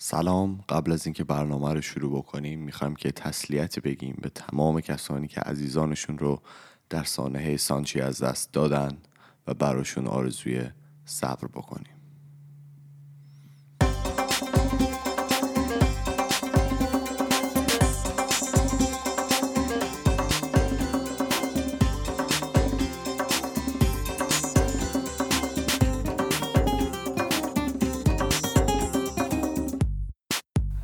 سلام. قبل از اینکه برنامه رو شروع بکنیم می‌خوایم که تسلیت بگیم به تمام کسانی که عزیزانشون رو در سانحه سانچی از دست دادن و براشون آرزوی صبر بکنیم.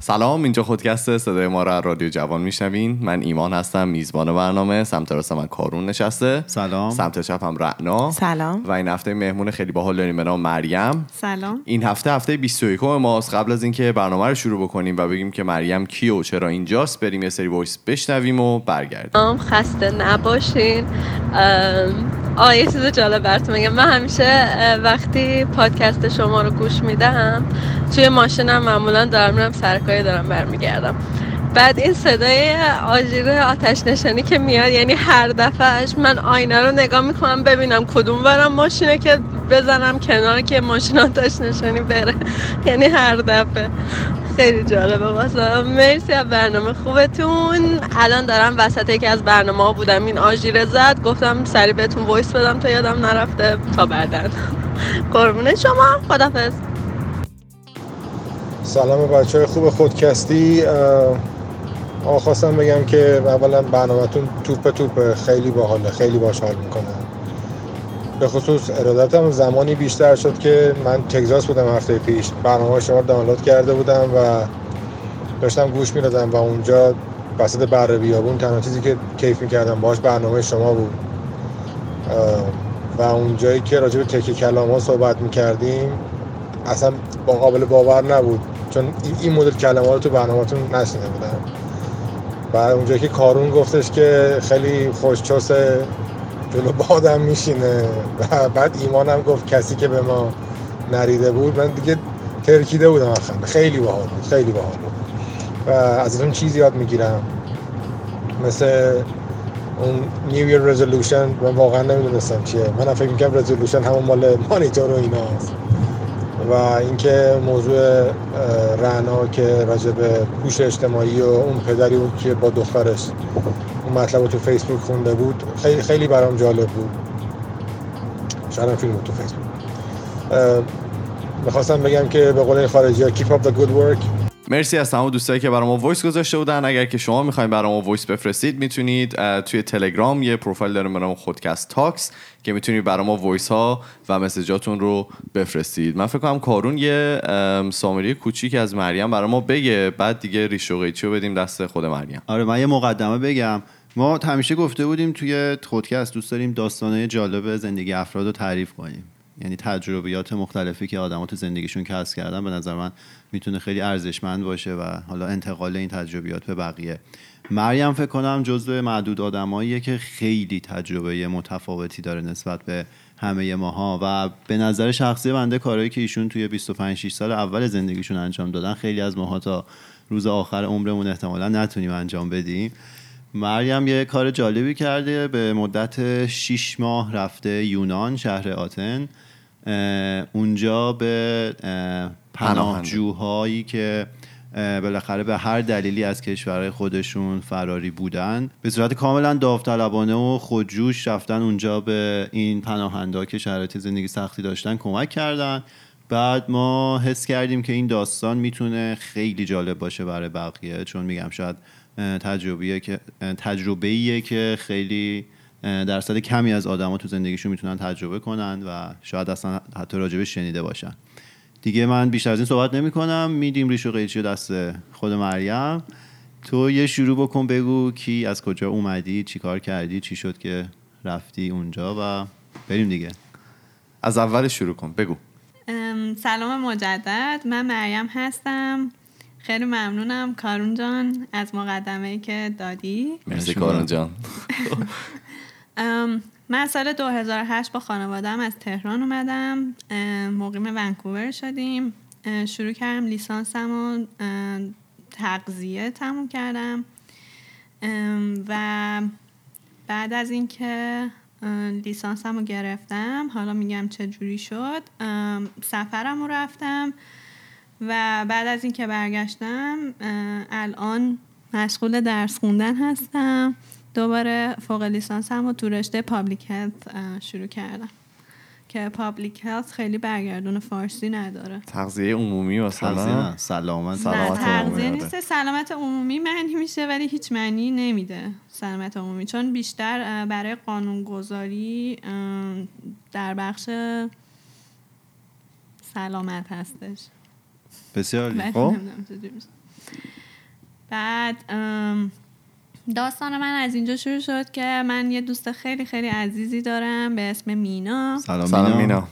سلام اینجا خودکست صدای ما را رادیو جوان میشنوین. من ایمان هستم میزبان برنامه. سمت راست من کارون نشسته. سلام. سمت چپ هم رعنا. سلام. و این هفته مهمون خیلی باحال داریم به نام مریم. سلام. این هفته هفته 21 ماست. قبل از اینکه برنامه رو شروع بکنیم و بگیم که مریم کی و چرا اینجاست بریم یه سری voice بشنویم و برگردیم. ام خسته نباشین. ام، آه یه چیز جالب براتون میگم. من همیشه وقتی پادکست شما رو گوش میدم توی ماشینم معمولا دارم میرم سرکاری دارم برمیگردم. بعد این صدای آژیر آتش نشانی که میاد یعنی هر دفعهش من آینه رو نگاه می‌کنم ببینم کدوم برم ماشینه که بزنم کنار که ماشین آتش نشانی بره. یعنی هر دفعه. خیلی جالبه واسه. مرسی از برنامه خوبتون. الان دارم وسط یکی از برنامه ها بودم. این آژیره زد. گفتم سری بهتون وایس بدم تا یادم نرفته. تا بعدن. قربون شما. خدافز سلام بچه های خوب خودکستی. اه، آقا خواستم بگم که اولا برنامهتون توپ توپ خیلی باحاله. خیلی باش حال می‌کنم به خصوص ارادتم زمانی بیشتر شد که من تگزاس بودم هفته پیش. برنامه شما رو دانلود کرده بودم و داشتم گوش می‌دادم و اونجا وسط بره بیابون تنها چیزی که کیف می‌کردم باش برنامه شما بود. و اونجایی که راجع به تک کلام ها صحبت می‌کردیم اصلا با قابل باور نبود. چون این- مدل کلمه رو تو برنامهتون نشنیده بودم. و اونجایی که کارون گفتش که خیلی خوشچوسه جلو بادم میشینه. و بعد ایمانم گفت کسی که به ما نریده بود من دیگه ترکیده بودم اصلا. خیلی باحال بود خیلی باحال بود. و از اون چیزی یاد می‌گیرم. مثل اون نیو Year رزولوشن من واقعا نمی‌دونستم چیه. من فکر می‌کنم رزولوشن همون مال مانیتور و ایناست. و اینکه موضوع اه، رعنا که راجع به هوش اجتماعی و اون پدری بود که با دخترش مطلب رو تو فیسبوک خونده بود. خیلی خیلی برام جالب بود. شاید هم فیلم بود تو فیسبوک. می‌خواستم بگم که به قول خارجی ها keep up the good work. مرسی از تمام دوستایی که برای ما voice گذاشته بودن. اگر که شما می‌خواین برای ما voice بفرستید می‌تونید توی تلگرام یه پروفایل داریم به نام خودکست Talks که می‌تونید برای ما voice ها و message اتون رو بفرستید. من فکر کنم کارون یه ام، summary کوچیک از مریم برای ما بگه بعد دیگه ریش و قیچی رو بدیم دست خود مریم. آره من یه مقدمه بگم. ما همیشه گفته بودیم توی خودکست دوست داریم داستانه جالب زندگی افراد رو تعریف کنیم. یعنی تجربیات مختلفی که آدما تو زندگیشون کسب کردن به نظر من می‌تونه خیلی ارزشمند باشه و حالا انتقال این تجربیات به بقیه. مریم فکر کنم جزو معدود آدماییه که خیلی تجربه متفاوتی داره نسبت به همه ماها و به نظر شخصی بنده کارهایی که ایشون توی 25 6 سال اول زندگیشون انجام دادن خیلی از ماها تا روز آخر عمرمون احتمالا نتونیم انجام بدیم. مریم یه کار جالبی کرده. به مدت 6 ماه رفته یونان شهر آتن. اونجا به اه، پناهجوهایی که بالاخره به هر دلیلی از کشورهای خودشون فراری بودن. به صورت کاملا داوطلبانه و خودجوش رفتن اونجا به این پناهنده که شرایط زندگی سختی داشتن کمک کردن. بعد ما حس کردیم که این داستان می‌تونه خیلی جالب باشه برای بقیه. چون میگم شاید تجربیه که تجربه‌ایه که خیلی درصد کمی از آدما تو زندگیشون می‌تونن تجربه کنن و شاید اصلا حتی راجبش شنیده باشن. دیگه من بیشتر از این صحبت نمی کنم میدیم ریش و قیچی دست خود مریم. تو یه شروع بکن بگو کی از کجا اومدی چی کار کردی چی شد که رفتی اونجا و بریم دیگه. از اول شروع کن بگو. ام، سلام مجدد. من مریم هستم. خیلی ممنونم. کارون جان از مقدمه ای که دادی. مرسی کارون جان. ام، من سال 2008 با خانوادم از تهران اومدم. مقیم ونکوور شدیم. شروع کردم لیسانسم و تغذیه تموم کردم. و بعد از اینکه لیسانسم رو گرفتم حالا میگم چه جوری شد سفرم رو رفتم. و بعد از اینکه برگشتم الان مشغول درس خوندن هستم. دوباره فوق لیسانس هم و تو رشته public health شروع کردم. که public health خیلی برگردون فارسی نداره. تغذیه عمومی مثلا سلامت سلامت نه عمومی، تغذیه آره. نیست سلامت عمومی معنی میشه ولی هیچ معنی نمیده سلامت عمومی. چون بیشتر برای قانونگذاری در بخش سلامت هستش. بسیار خب. بعد داستان من از اینجا شروع شد که من یه دوست خیلی خیلی عزیزی دارم به اسم مینا. سلام سلام مینا.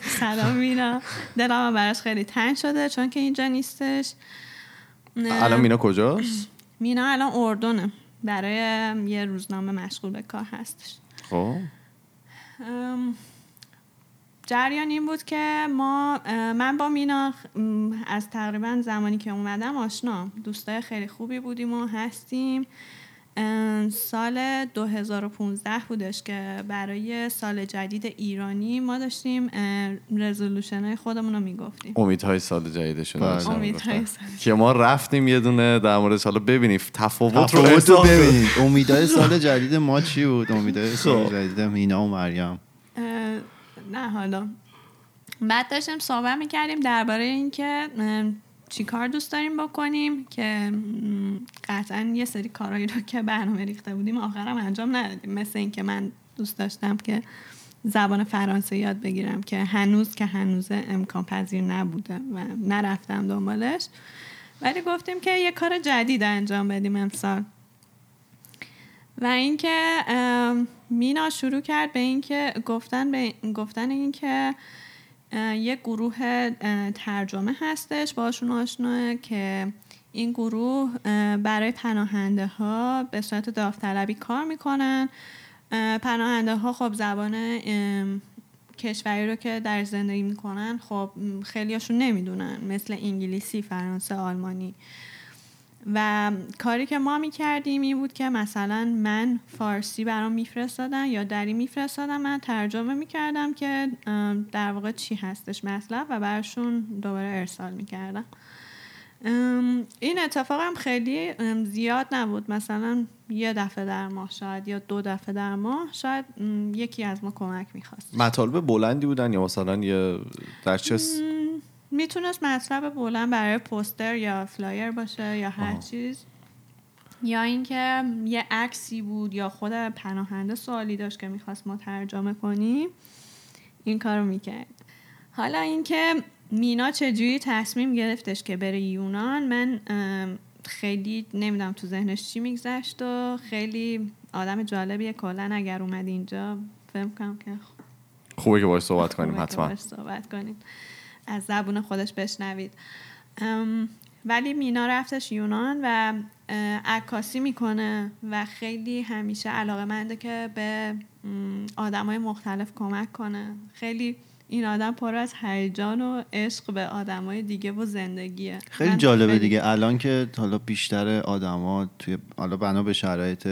سلام مینا. دلم براش خیلی تنگ شده چون که اینجا نیستش. الان مینا کجاست؟ مینا الان اردنه. برای یه روزنامه مشغول به کار هستش. خب. ام، جریان این بود که ما من با مینا از تقریبا زمانی که اومدم آشنا دوستای خیلی خوبی بودیم و هستیم سال 2015 بودش که برای سال جدید ایرانی ما داشتیم رزولوشن های خودمون رو می‌گفتیم امیدهای سال جدیدشون بله. امیدهای. سال که ما رفتیم یه دونه در مورد حالا ببینیم تفاوت رو. ببینید امیدهای سال جدید ما چی بود امیدهای سال خب. جدید مینا و مریم نه حالا. بعد داشتیم صحبت می‌کردیم درباره اینکه چی کار دوست داریم بکنیم که قطعا یه سری کارهایی رو که برنامه ریخته بودیم آخرم انجام ندادیم. مثل اینکه من دوست داشتم که زبان فرانسه یاد بگیرم که هنوز که هنوز امکان پذیر نبوده و نرفتم دنبالش. ولی گفتیم که یه کار جدید انجام بدیم امسال. و اینکه مینا شروع کرد به اینکه گفتن به گفتن اینکه یه گروه ترجمه هستش باشون آشناه که این گروه برای پناهنده ها به صورت داوطلبی کار می‌کنن. اه، پناهنده ها خب زبان کشوری رو که در زندگی می‌کنن خب خیلیاشون نمی‌دونن مثل انگلیسی فرانسه آلمانی. و کاری که ما می‌کردیم این بود که مثلا من فارسی برام میفرستادن یا دری میفرستادن. من ترجمه می‌کردم که در واقع چی هستش مطلب و براشون دوباره ارسال می‌کردم. این اتفاق هم خیلی زیاد نبود. مثلا یه دفعه در ماه شاید یا دو دفعه در ماه شاید یکی از ما کمک می‌خواست. مطالب بلندی بودن یا مثلا یه در چه می‌تونست مطلب بلند برای پوستر یا flyer باشه یا هر آها. چیز. یا اینکه یه عکسی بود یا خود پناهنده سوالی داشت که می‌خواست ما ترجمه کنیم این کارو می‌کرد. حالا اینکه مینا چجوری تصمیم گرفتش که بره یونان من خیلی نمی‌دونم تو ذهنش چی میگذشت و خیلی آدم جالبیه. کلا اگر اومد اینجا فهم کنم که خوبه که باش صحبت کنیم حتما. باهاش صحبت کنیم. از زبون خودش بشنوید. ولی مینا رفتش یونان و عکاسی می‌کنه و خیلی همیشه علاقه منده که به آدم های مختلف کمک کنه. خیلی این آدم پر از هیجان و عشق به آدم های دیگه و زندگیه. خیلی جالبه دیگه. الان که حالا بیشتر آدما توی حالا بنا به شرایط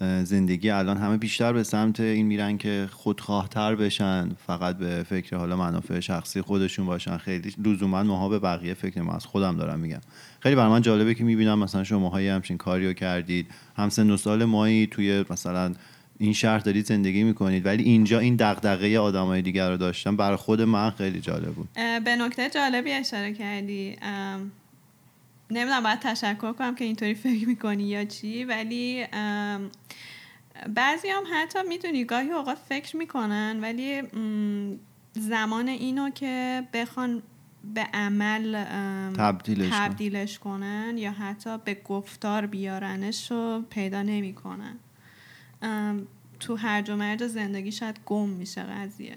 زندگی الان همه بیشتر به سمت این میرن که خودخواهتر بشن فقط به فکر حالا منافع شخصی خودشون باشن. خیلی لزوما ماها به بقیه فکر ما از خودم دارم میگم. خیلی برای من جالبه که می‌بینم مثلا شماها یه همچین کاریو کردید هم سن و سال مایی توی مثلا این شهر دارید زندگی می‌کنید ولی اینجا این دغدغه آدمای دیگر رو داشتم برای خود من خیلی جالب بود. به نکته جالبی اشاره کردی. نمی‌دونم باید تشکر کنم که اینطوری فکر می‌کنی یا چی ولی بعضی هم حتی می‌دونی گاهی اوقات فکر می‌کنن ولی زمان اینو که بخوان به عمل تبدیلش. تبدیلش کنن یا حتی به گفتار بیارنش رو پیدا نمی‌کنن تو هرج و مرج زندگی شاید گم میشه قضیه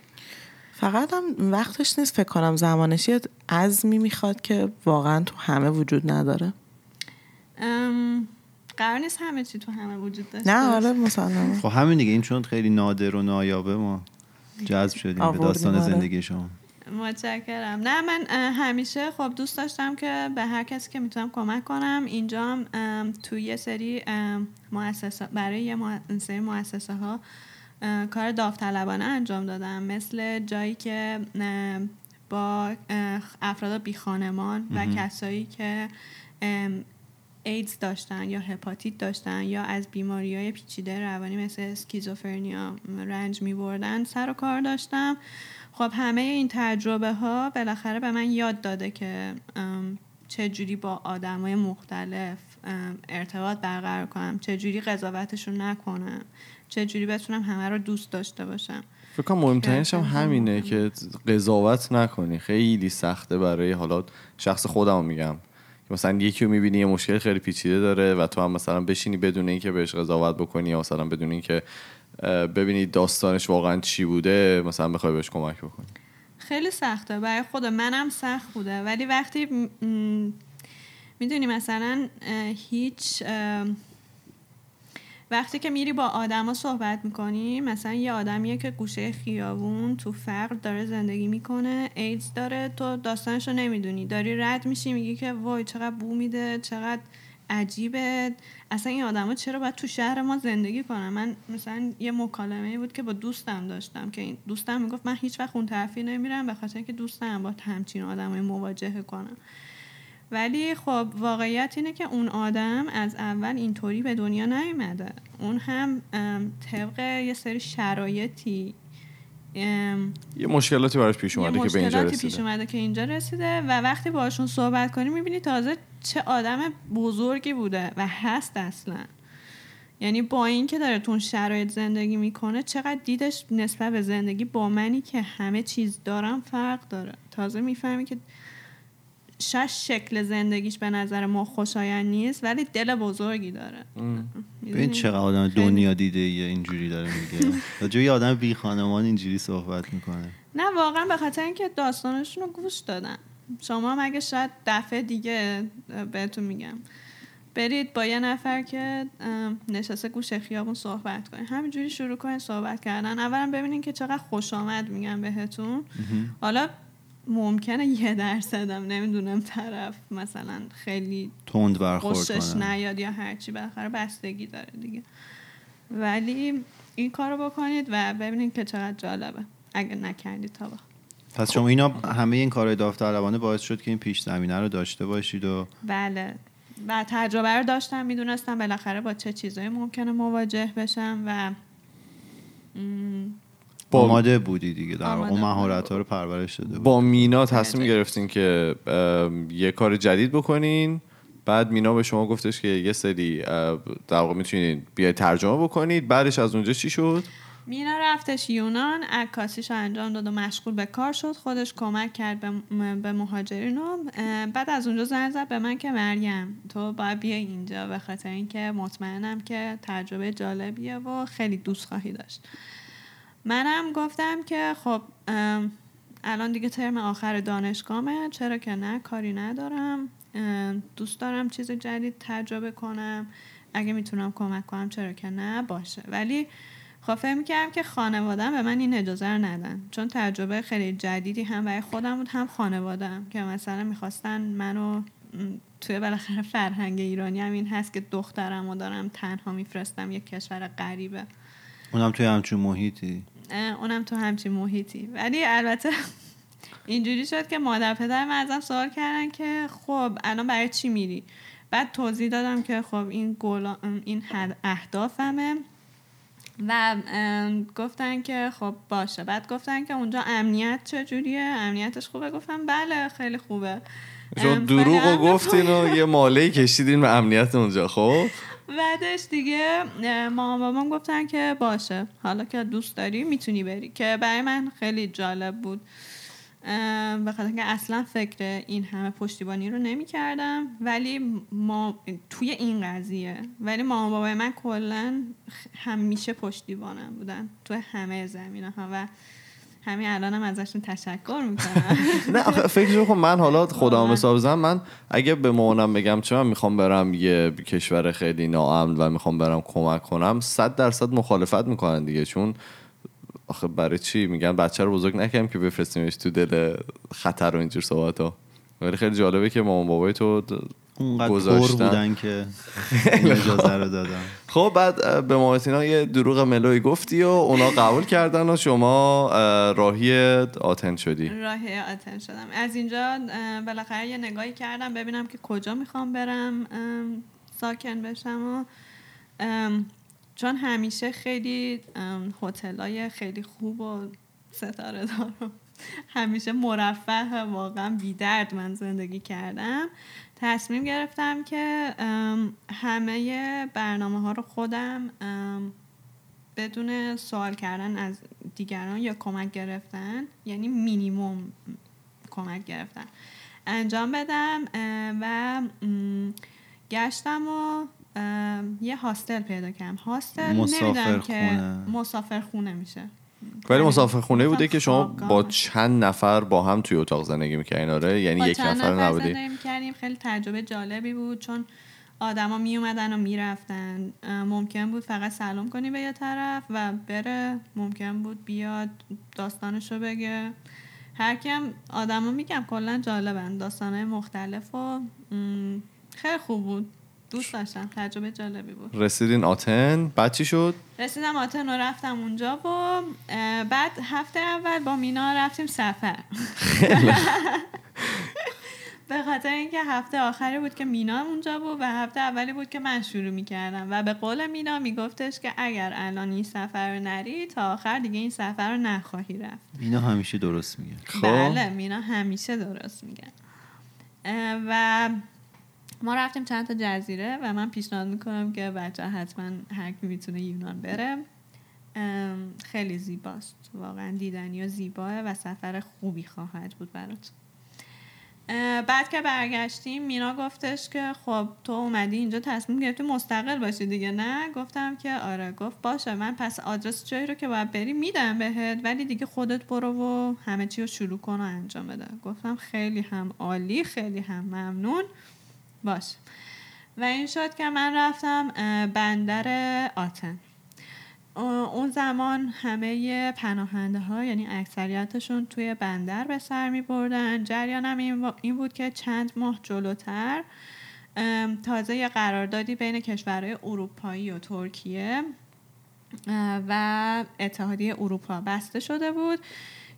فقط هم وقتش نیست فکر کنم زمانش یه عزمی می‌خواد که واقعا تو همه وجود نداره. ام، قرار نیست همه چی تو همه وجود داشته نه. آره مسلمه. خب همین دیگه این چون خیلی نادر و نایابه ما جذب شدیم به داستان آره. زندگی شما. متشکرم. نه من همیشه خب دوست داشتم که به هر کسی که می‌تونم کمک کنم. اینجا هم تو یه سری مؤسسه برای یه سری مؤسسه ها کار داوطلبانه انجام دادم. مثل جایی که با افراد بی خانمان و کسایی که ایدز داشتن یا هپاتیت داشتن یا از بیماری های پیچیده روانی مثل اسکیزوفرنیا رنج می بردن سر و کار داشتم. خب همه این تجربه ها بالاخره به من یاد داده که چجوری با آدم های مختلف ارتباط برقرار کنم چجوری قضاوتشون نکنم. چجوری بتونم همه رو دوست داشته باشم؟ فکر کنم مهمترینش هم همینه که قضاوت نکنی. خیلی سخته برای حالا شخص خودم میگم. که مثلا یکی رو می‌بینی یه مشکل خیلی پیچیده داره و تو هم مثلا بشینی بدون اینکه بهش قضاوت بکنی یا مثلا بدون اینکه ببینی داستانش واقعا چی بوده مثلا بخوای بهش کمک بکنی. خیلی سخته. برای خود منم سخت بوده. ولی وقتی می‌دونی مثلا هیچ وقتی که میری با آدما صحبت می‌کنی مثلا یه آدمیه که گوشه خیابون تو فقر داره زندگی می‌کنه ایدز داره تو داستانش رو نمی‌دونی. داری رد میشی میگی که وای چقدر بو میده چقدر عجیبه. اصلا این آدما چرا باید تو شهر ما زندگی کنن؟ من مثلا یه مکالمه بود که با دوستم داشتم که این دوستم می‌گفت من هیچ وقت اون طرفی نمیرم به خاطر اینکه دوستم با همچین آدمای مواجهه کنم. ولی خب واقعیت اینه که اون آدم از اول اینطوری به دنیا نیومده. اون هم طبق یه سری شرایطی یه مشکلاتی براش پیش اومده که به اینجا مشکلاتی پیش رسیده اومده که اینجا رسیده و وقتی باشون صحبت کنی می‌بینی تازه چه آدم بزرگی بوده و هست اصلا. یعنی با اینکه داره تو اون شرایط زندگی می‌کنه چقدر دیدش نسبت به زندگی با منی که همه چیز دارم فرق داره. تازه می‌فهمی که شاید شکل زندگیش به نظر ما خوشایند نیست ولی دل بزرگی داره؟ ببین چقدر آدم. دنیا دیده یه اینجوری داره میگه. راجع یه آدم بی خانمان اینجوری صحبت می‌کنه. نه واقعا به خاطر اینکه داستانشون رو گوش دادن. شما هم اگه شاید دفعه دیگه بهتون میگم. برید با یه نفر که نشسته گوشه خیابون صحبت کنید همینجوری شروع کنید صحبت کردن. اولا ببینید که چقدر خوش آمد میگن بهتون حالا ممکنه یه درصدم نمی‌دونم طرف مثلا خیلی تند برخورد نیاد یا هرچی بالاخره بستگی داره دیگه. ولی این کارو بکنید و ببینید که چقدر جالبه. اگه نکردید تا وقت پس شما اینا همه این کارهای داوطلبانه باعث شد که این پیش زمینه رو داشته باشید و بله. و تجربه رو داشتم می‌دونستم بالاخره با چه چیزایی ممکنه مواجه بشم و م، با- آماده بودی دیگه در واقع اون. مهارت ها رو پرورش داده بود با مینا تصمیم درجه. گرفتین که یه کار جدید بکنین. بعد مینا به شما گفتش که یه سری در واقع می‌تونین بیاید ترجمه بکنید. بعدش از اونجا چی شد؟ مینا رفتش یونان عکاسیش رو انجام داد و مشغول به کار شد. خودش کمک کرد به, مهاجرین و بعد از اونجا زنگ زد به من که مریم تو باید بیا اینجا به خاطر اینکه مطمئنم که تجربه جالبیه و خیلی دوست خواهی داشت. منم گفتم که خب الان دیگه ترم آخر دانشگاهمه چرا که نه کاری ندارم. دوست دارم چیز جدید تجربه کنم. اگه می‌تونم کمک کنم چرا که نه باشه. ولی خب فکر می‌کردم که خانوادم به من این اجازه رو ندن. چون تجربه خیلی جدیدی هم برای خودم بود هم خانوادم که مثلا می‌خواستن منو توی بالاخره فرهنگ ایرانی هم این هست که دخترم رو دارم تنها میفرستم یک کشور غریبه. اونم توی همچون محیطی؟ اونم تو همچین محیطی. ولی البته اینجوری شد که مادر پدر من ازم سوال کردن که خب الان برای چی میری؟ بعد توضیح دادم که خب این گولا این هد- اهدافمه. و گفتن که خب باشه. بعد گفتن که اونجا امنیت چجوریه؟ امنیتش خوبه؟ گفتم بله خیلی خوبه. شما دروغ رو گفتین و یه ماله کشیدین به امنیت اونجا خب؟ بعدش دیگه مامان بابام گفتن که باشه. حالا که دوست داری می‌تونی بری. که برای من خیلی جالب بود. به خاطر که اصلا فکر این همه پشتیبانی رو نمی کردم ولی ما توی این قضیه ولی مامان بابای من کلا همیشه پشتیبانم بودن. توی همه زمینه ها و همین الانم هم ازشون تشکر می‌کنم. نه آخه فکر کن من حالا واقعا. حساب بزنم من اگه به مامانم بگم چه من می‌خوام برم یه کشور خیلی ناامن و می‌خوام برم کمک کنم صد درصد مخالفت می‌کنن دیگه. چون آخه برای چی؟ میگن بچه رو بزرگ نکنیم که بفرستیمش تو دل خطر و اینجور صحبت ها ولی خیلی جالبه که مامان بابای تو اونقدر. بودن که اجازه رو دادن. خب بعد به مارتینا یه دروغ ملوی گفتی و اونا قبول کردن و شما اه، راهی آتن شدی. راه آتن شدم. از اینجا بالاخره یه نگاهی کردم ببینم که کجا می‌خوام برم ساکن بشم و چون همیشه خیلی هتل های خیلی خوب و ستاره دار و همیشه مرفه و واقعا بیدرد من زندگی کردم. تصمیم گرفتم که همه برنامه ها رو خودم بدون سوال کردن از دیگران یا کمک گرفتن یعنی مینیموم کمک گرفتن انجام بدم و گشتم و یه هاستل پیدا کردم. هاستل نمی‌دونم که. مسافر خونه میشه. ولی مسافر خونه بوده که شما. با چند نفر با هم توی اتاق زندگی می‌کردین آره؟ یعنی یک نفر نبودی. خیلی تجربه جالبی بود چون آدما می اومدن و می‌رفتن. ممکن بود فقط سلام کنی به یه طرف و بره. ممکن بود بیاد داستانشو بگه. هر کیم آدما میگم کلا جالبن. داستانهای مختلف و خیلی خوب بود. دوست داشتم تجربه جالبی بود. رسیدین آتن؟ بعد چی شد؟ رسیدم آتن و رفتم اونجا و بعد هفته اول با مینا رفتیم سفر. به خاطر اینکه هفته آخری بود که مینا اونجا بود و هفته اولی بود که من شروع می‌کردم. و به قول مینا میگفتش که اگر الان این سفر رو نری تا آخر دیگه این سفر رو نخواهی رفت. اینا همیشه درست میگه. خب. بله مینا همیشه درست میگن اه، و ما رفتیم چند تا جزیره و من پیشنهاد می‌کنم که بچه حتما هر کی می‌تونه یونان بره خیلی زیباست. واقعا دیدنی و زیباه و سفر خوبی خواهد بود برات. بعد که برگشتیم مینا گفتش که خب تو اومدی اینجا تصمیم گرفتی مستقل باشی دیگه نه؟ گفتم که آره. گفت باشه من پس آدرس جایی رو که باید بری میدم بهت ولی دیگه خودت برو و همه چی رو شروع کن و انجام بده. گفتم خیلی هم عالی خیلی هم ممنون. باش. و این شد که من رفتم بندر آتن. اون زمان همه پناهنده ها یعنی اکثریتشون توی بندر به سر می بردن جریانم این بود که چند ماه جلوتر تازه قراردادی بین کشورهای اروپایی و ترکیه و اتحادیه اروپا بسته شده بود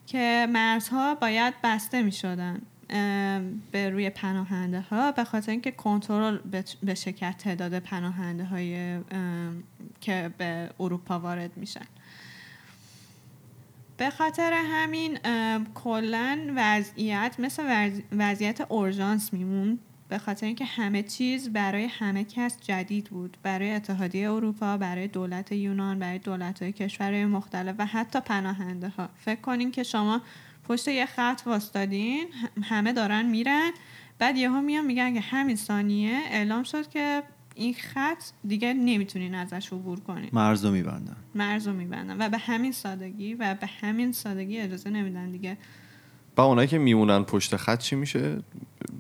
که مرزها باید بسته می شدن به روی پناهنده ها به خاطر اینکه کنترل بشه کرد تعداد پناهنده های که به اروپا وارد میشن. به خاطر همین کلا وضعیت مثل وضع- وضعیت اورژانس میمون به خاطر اینکه همه چیز برای همه کس جدید بود. برای اتحادیه اروپا برای دولت یونان برای دولت های کشورهای مختلف و حتی پناهنده ها فکر کنین که شما پشت یه خط واسطادین همه دارن میرن. بعد یهو میان میگن که همین ثانیه اعلام شد که این خط دیگه نمی‌تونین ازش عبور کنین. مرز رو میبندن. مرز رو میبندن و به همین سادگی و به همین سادگی اجازه نمیدن دیگه. با اونایی که میمونن پشت خط چی میشه؟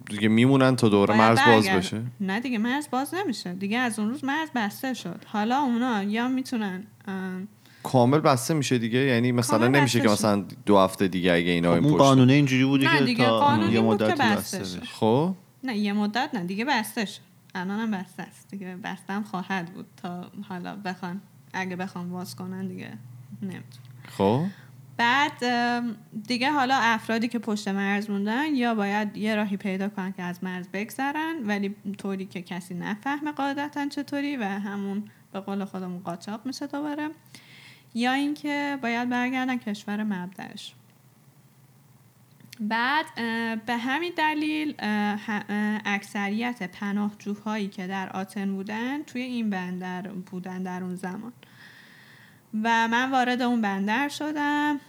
دیگه میمونن تا دوره مرز باز. بشه. نه دیگه مرز باز نمیشه. دیگه از اون روز مرز بسته شد. حالا اونا یا می‌تونن کامل بسته میشه دیگه. یعنی مثلا نمیشه که مثلا دو هفته دیگه اگه اینا خب این اون پشت قانونه اینجوری بوده نه که دیگه تا یه مدتی بسته خب؟ نه یه مدت نه دیگه بسته شد. الان هم بسته است. دیگه بستم خواهد بود تا حالا بخوان اگه بخوام باز کنن دیگه نمیتون خب؟ بعد دیگه حالا افرادی که پشت مرز موندن یا باید یه راهی پیدا کنن که از مرز بگذرن ولی طوری که کسی نفهمه قاعدتا چطوری و همون به قول خودمون قاچاق میشه دوباره. یا اینکه باید برگردن کشور مبدأش. بعد به همین دلیل اکثریت پناهجوهایی که در آتن بودن توی این بندر بودن در اون زمان. و من وارد اون بندر شدم.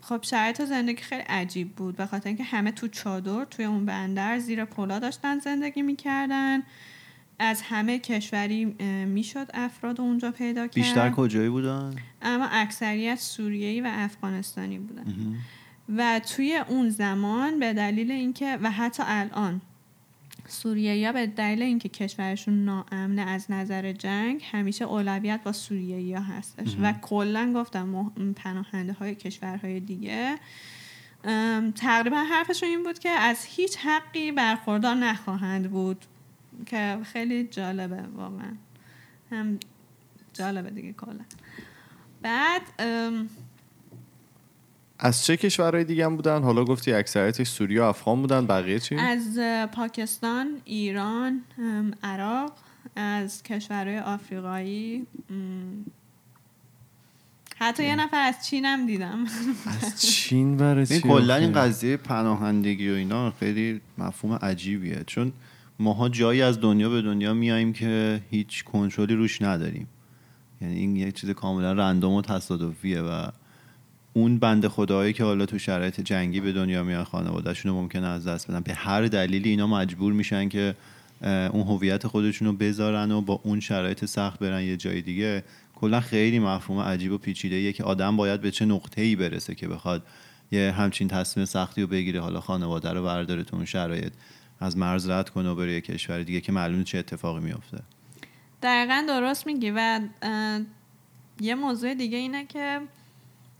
خب شرایط زندگی خیلی عجیب بود. به خاطر اینکه همه تو چادر توی اون بندر زیر پلا داشتن زندگی می‌کردن. از همه کشوری می‌شد افراد اونجا پیدا کرد. بیشتر کجایی بودن؟ اما اکثریت سوریه‌ای و افغانستانی بودن. و توی اون زمان به دلیل اینکه و حتی الان سوریه به دلیل اینکه کشورشون ناامنه از نظر جنگ همیشه اولویت با سوریه هستش. و کلا گفتم مح- پناهنده های کشورهای دیگه. تقریبا حرفشون این بود که از هیچ حقی برخوردار نخواهند بود. که خیلی جالبه واقعا. هم جالبه دیگه کلا. بعد از چه کشورهای دیگه هم بودن؟ حالا گفتی اکثریتش سوریه و افغان بودن بقیه چی؟ از پاکستان ایران عراق از کشورهای آفریقایی حتی یه نفر از چین هم دیدم. از چین برای چی کلا؟ این قضیه پناهندگی و اینا خیلی مفهوم عجیبیه. چون ماها جایی از دنیا به دنیا میاییم که هیچ کنترلی روش نداریم. یعنی این یه چیز کاملا رندوم و تصادفیه و اون بند خدایی که حالا تو شرایط جنگی به دنیا میان خانوادهشون رو ممکنه از دست بدن. به هر دلیلی اینا مجبور میشن که اون هویت خودشون رو بذارن و با اون شرایط سخت برن یه جای دیگه. کلا خیلی مفهوم عجیب و پیچیده که آدم باید به چه نقطه ای برسه که بخواد یه همچین تصمیم سختی رو بگیره حالا خانواده رو برداره تو اون شرایط. از مرز رد کنه و بره یه کشور دیگه که معلومه چه اتفاقی میفته دقیقا درست میگی و یه موضوع دیگه اینه که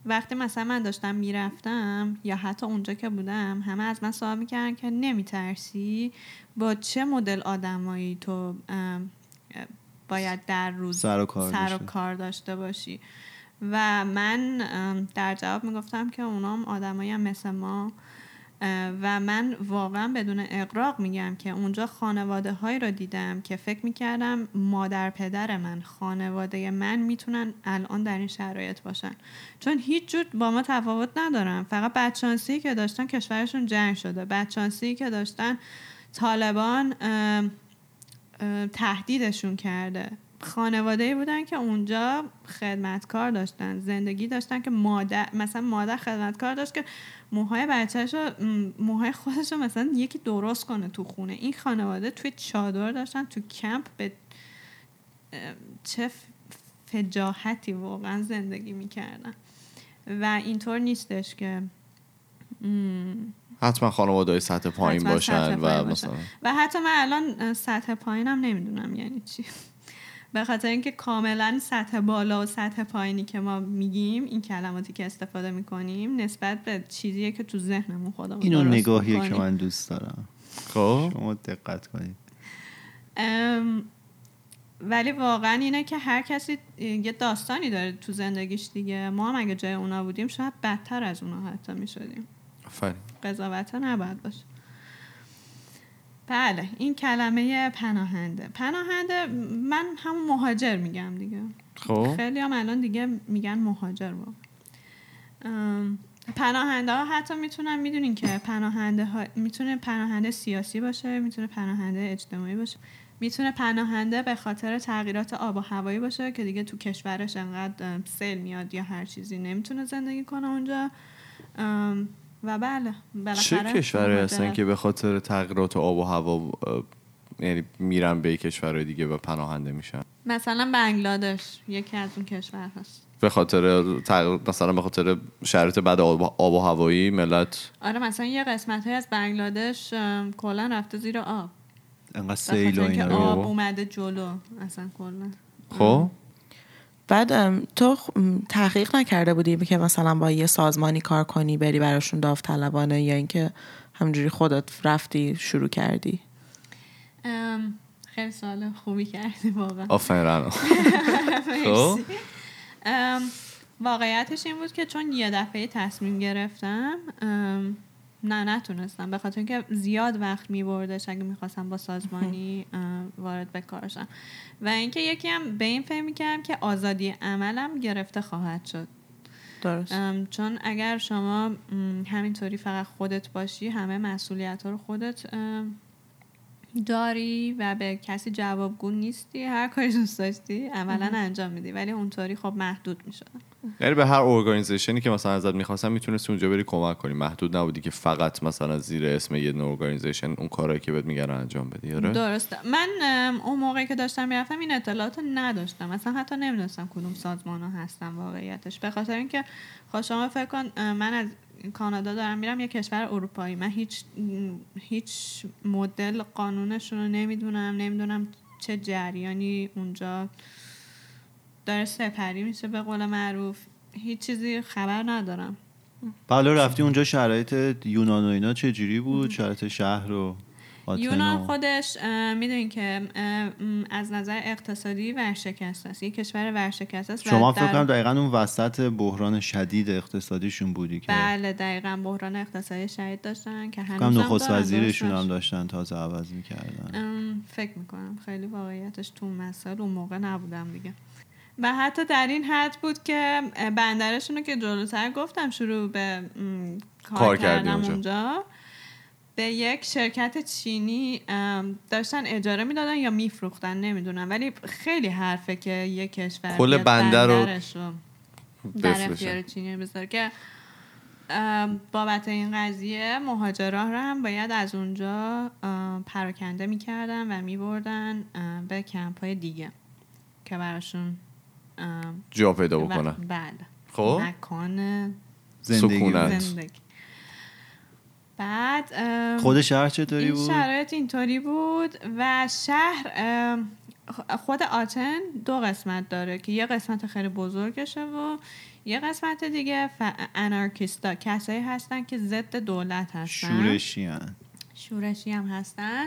وقتی مثلا من داشتم می‌رفتم یا حتی اونجا که بودم همه از من سوال می‌کردن که نمیترسی با چه مدل آدمایی تو باید در روز سر و کار سر و داشته. کار داشته باشی و من در جواب می‌گفتم که اونام آدمایی هم مثل ما و من واقعا بدون اقراق میگم که اونجا خانواده هایی رو دیدم که فکر می‌کردم مادر پدر من خانواده من می‌تونن الان در این شرایط باشن. چون هیچ جور با ما تفاوت ندارن. فقط بدشانسی که داشتن کشورشون جنگ شده. بدشانسی که داشتن طالبان تهدیدشون کرده. خانواده بودن که اونجا خدمتکار داشتن زندگی داشتن که مادر مثلا مادر خدمتکار داشت که موهای بچهش رو موهای خودش رو مثلا یکی درست کنه تو خونه. این خانواده توی چادر داشتن تو کمپ به چه فجاحتی واقعا زندگی می‌کردن. و اینطور نیستش که حتما خانواده های سطح پایین باشن سطح و پایین باشن. مثلا و حتی من الان سطح پایینم نمی‌دونم یعنی چی. به خاطر اینکه کاملا سطح بالا و سطح پایینی که ما میگیم این کلماتی که استفاده می‌کنیم نسبت به چیزیه که تو ذهنمون خودمون اینو نگاهیه که. من دوست دارم. خب. شما دقت کنید. ام، ولی واقعا اینه که هر کسی یه داستانی داره تو زندگیش دیگه. ما هم اگه جای اونا بودیم شاید بدتر از اونا حتی می‌شدیم. آفرین. قضاوت نباید باشه. بله این کلمه پناهنده. پناهنده من همون مهاجر میگم دیگه. خب. خیلی هم الان دیگه میگن مهاجر با پناهنده ها حتی می‌تونن می‌دونین که پناهنده ها می‌تونه پناهنده سیاسی باشه می‌تونه پناهنده اجتماعی باشه می‌تونه پناهنده به خاطر تغییرات آب و هوایی باشه که دیگه تو کشورش انقدر سیل میاد یا هر چیزی نمی‌تونه زندگی کنه اونجا. و بله چه بالاخره کشوری هستن. که به خاطر تغییرات آب و هوا یعنی میرن به کشورهای دیگه و پناهنده میشن؟ مثلا بنگلادش یکی از اون کشور هست. به خاطر تغییر مثلا به خاطر شرایط بد آب آب و هوایی ملت؟ آره مثلا یه قسمت های از بنگلادش کلا رفته زیر آب. انقدر سیل و. آب اومده جلو اصلا کلا. خب؟ بعد تو تحقیق نکرده بودی که مثلا با یه سازمانی کار کنی بری براشون داوطلبانه یا اینکه همجوری خودت رفتی شروع کردی؟ ام، خیلی سوال خوبی کردی واقعا. آفرین خب؟ واقعیتش این بود که چون یه دفعه تصمیم گرفتم نه نتونستم. به خاطر اینکه زیاد وقت می بردش اگه می‌خواستم با سازمانی وارد به کارشم و اینکه یکی هم به این فکر می‌کردم که آزادی عملم گرفته خواهد شد. درست. چون اگر شما همینطوری فقط خودت باشی همه مسئولیت ها رو خودت داری و به کسی جوابگو نیستی هر کاری دوست داشتی عملا انجام میدی. ولی اونطوری خب محدود می‌شد یعنی به هر organization ی که مثلا ازت می‌خواستن می‌تونستی اونجا بری کمک کنی. محدود نبودی که فقط مثلا زیر اسم یه دونه organization اون کارهایی که بهت میگن انجام بدی آره؟ درسته. من اون موقعی که داشتم می‌رفتم این اطلاعات رو نداشتم. مثلا حتی نمی‌دونستم کدوم سازمان ها هستن واقعیتش. به خاطر اینکه خب شما فکر کن من از کانادا دارم میرم یه کشور اروپایی. من هیچ هیچ مدل قانونشون رو نمی‌دونم نمی‌دونم چه جریانی اونجا داره سپری میشه به قول معروف. هیچ چیزی خبر ندارم. حالا رفتی اونجا شرایط یونان و اینا چجوری بود؟ شرایط شهر و آتن یونان خودش می‌دونین که از نظر اقتصادی ورشکسته است. یک کشور ورشکسته است شما فکر کنم دقیقا اون وسط بحران شدید اقتصادیشون بودی که بله دقیقا بحران اقتصادی شدید داشتن که فکر هنوز نخست وزیرشون هم. داشتن تازه عوض می‌کردن. فکر می‌کنم خیلی واقعیتش تو مسائل اون موقع نبودم دیگه. و حتی در این حد بود که بندرشون رو که جلوتر گفتم شروع به کار, کردم اونجا. به یک شرکت چینی داشتن اجاره می‌دادن یا میفروختن نمی‌دونم ولی خیلی حرفه که یک کشور کل بندر رو در. اختیار چینی بذاره که بابت این قضیه مهاجران رو هم باید از اونجا پراکنده می‌کردن و میبردن به کمپ های دیگه که براشون جا پیدا بکنن بله خب مکان زندگی سکونت. زندگی بعد خود شهر چطوری این بود؟ شرایط اینطوری بود و شهر خود آتن دو قسمت داره که یه قسمت خیلی بزرگشه و یه قسمت دیگه ف... انارکیستا کسایی هستن که ضد دولت هستن. شورشی هن. شورشی هم هستن.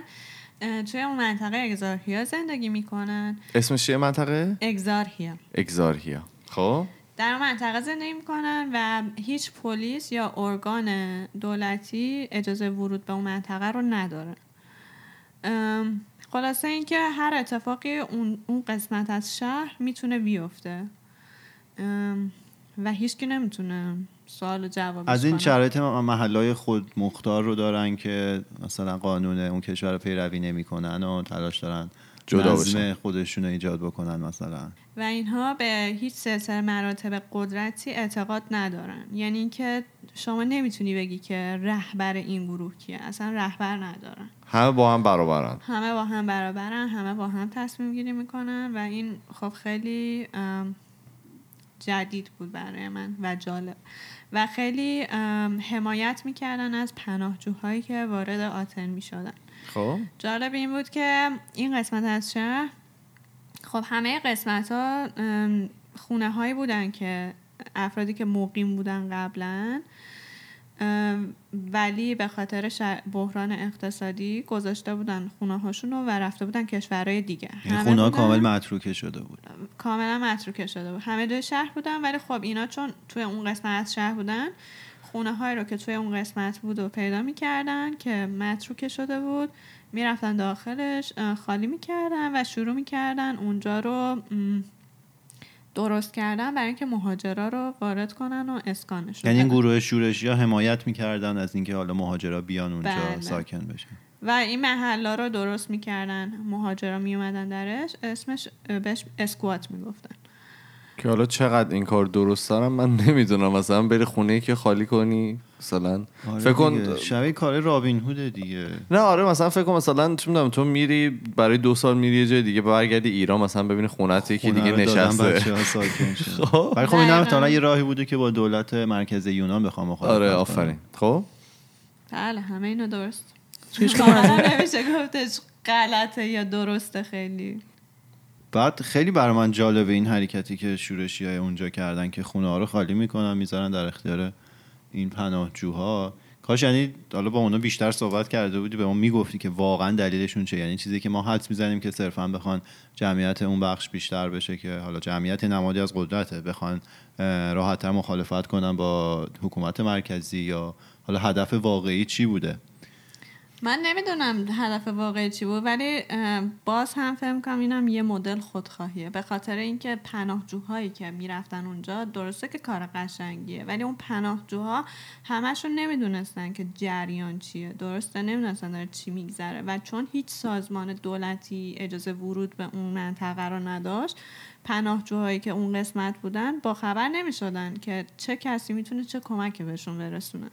توی اون منطقه اگزارهیا زندگی می‌کنن. اسمش چیه منطقه؟ اگزارهیا. اگزارهیا. خب؟ در اون منطقه زندگی می‌کنن و هیچ پلیس یا ارگان دولتی اجازه ورود به اون منطقه رو نداره. خلاصه اینکه هر اتفاقی اون, اون قسمت از شهر می‌تونه بیفته. و هیچکی نمی‌تونه سوال و جواب از این شرایط محلهای خود مختار رو دارن که مثلا قانون اون کشور رو پیروی نمی‌کنن و تلاش دارن جدا بشن. خودشون ایجاد بکنن مثلا. و اینها به هیچ سلسله مراتب قدرتی اعتقاد ندارن. یعنی اینکه شما نمی‌تونی بگی که رهبر این گروه کیه. اصلا رهبر ندارن. همه با هم برابرن. همه با هم برابرن همه با هم تصمیم گیری می‌کنن و این خب خیلی جدید بود برای من و جالب. و خیلی حمایت می‌کردن از پناهجوهایی که وارد آتن می‌شدن. خب. جالب این بود که این قسمت از شهر خب همه قسمت ها خونه هایی بودن که افرادی که مقیم بودن قبلا ولی به خاطر بحران اقتصادی گذاشته بودن خونه هاشون و رفته بودن کشورهای دیگه. یعنی خونه ها کامل متروکه شده بود. کاملا متروکه شده بود. همه دوی شهر بودن ولی خب اینا چون توی اون قسمت از شهر بودن خونه هایی رو که توی اون قسمت بود و پیدا می‌کردن که متروکه شده بود می‌رفتن داخلش خالی می‌کردن و شروع می‌کردن اونجا رو درست کردن برای اینکه مهاجرا رو وارد کنن و اسکانشون یعنی این. گروه شورشی ها حمایت می‌کردن از اینکه حالا مهاجرا بیان اونجا بله. ساکن بشن و این محلا رو درست می‌کردن مهاجرا میومدن درش اسمش بهش اسکوات می‌گفتن که حالا چقدر این کار درست دارم من نمی‌دونم مثلا بری خونه که خالی کنی مثلا آره فکر کن. شبیه کار رابین هوده دیگه نه آره مثلا فکر کن مثلا چه می‌دونم تو میری برای دو سال میری یه جای دیگه برگردی ایران مثلا ببینی خونتی که خونه دیگه نشسته بچه‌ها ساکن شن. خب. ولی خب این هم دقیقاً. احتمالاً یه راهی بوده که با دولت مرکز یونان بخوام مخالفت آره. آفرین خب بله همه اینو درست نمیشه گفتش غلطه یا درسته خیلی بعد خیلی برای من جالبه این حرکتی که شورشی های اونجا کردن که خونه ها رو خالی می‌کنن می‌ذارن در اختیار این پناهجوها. کاش یعنی حالا با اونا بیشتر صحبت کرده بودی به اون می‌گفتی که واقعا دلیلشون چه یعنی چیزی که ما حدس می‌زنیم که صرفا بخوان جمعیت اون بخش بیشتر بشه که حالا جمعیت نمادی از قدرته بخوان راحتتر مخالفت کنن با حکومت مرکزی یا حالا هدف واقعی چی بوده؟ من نمی‌دونم هدف واقعی چی بود ولی باز هم فهم کنم اینم یه مدل خودخواهیه. به خاطر اینکه پناهجوهایی که می‌رفتن اونجا درسته که کار قشنگیه ولی اون پناهجوها همشون نمی‌دونستن که جریان چیه. درسته نمی‌دونستن داره چی میگذره. و چون هیچ سازمان دولتی اجازه ورود به اون منطقه رو نداشت پناهجوهایی که اون قسمت بودن با خبر نمی‌شدن که چه کسی می‌تونه چه کمکی بهشون برسونه.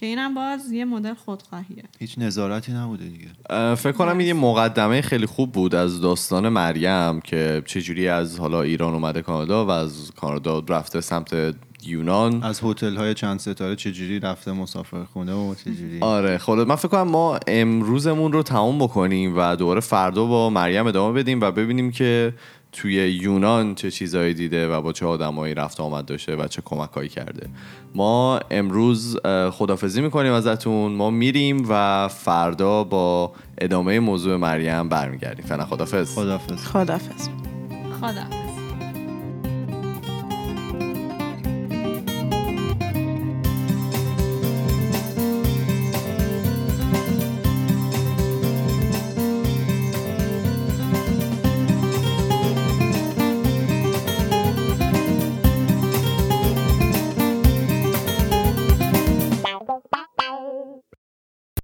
که اینم باز یه مدل خودخواهیه. هیچ نظارتی نبوده دیگه. فکر کنم این یه مقدمه خیلی خوب بود از داستان مریم که چجوری از حالا ایران اومده کانادا و از کانادا رفته سمت یونان. از هتل های چند ستاره چجوری رفته مسافرخونه و چجوری؟ آره خب من فکر کنم ما امروزمون رو تمام بکنیم و دوباره فردا با مریم ادامه بدیم و ببینیم که توی یونان چه چیزایی دیده و با چه آدمایی رفت آمد داشته و چه کمکهایی کرده. ما امروز خدافزی می‌کنیم ازتون. ما میریم و فردا با ادامه موضوع مریم برمیگردیم. فعلا خدافز خدافظ. خدافظ. خدا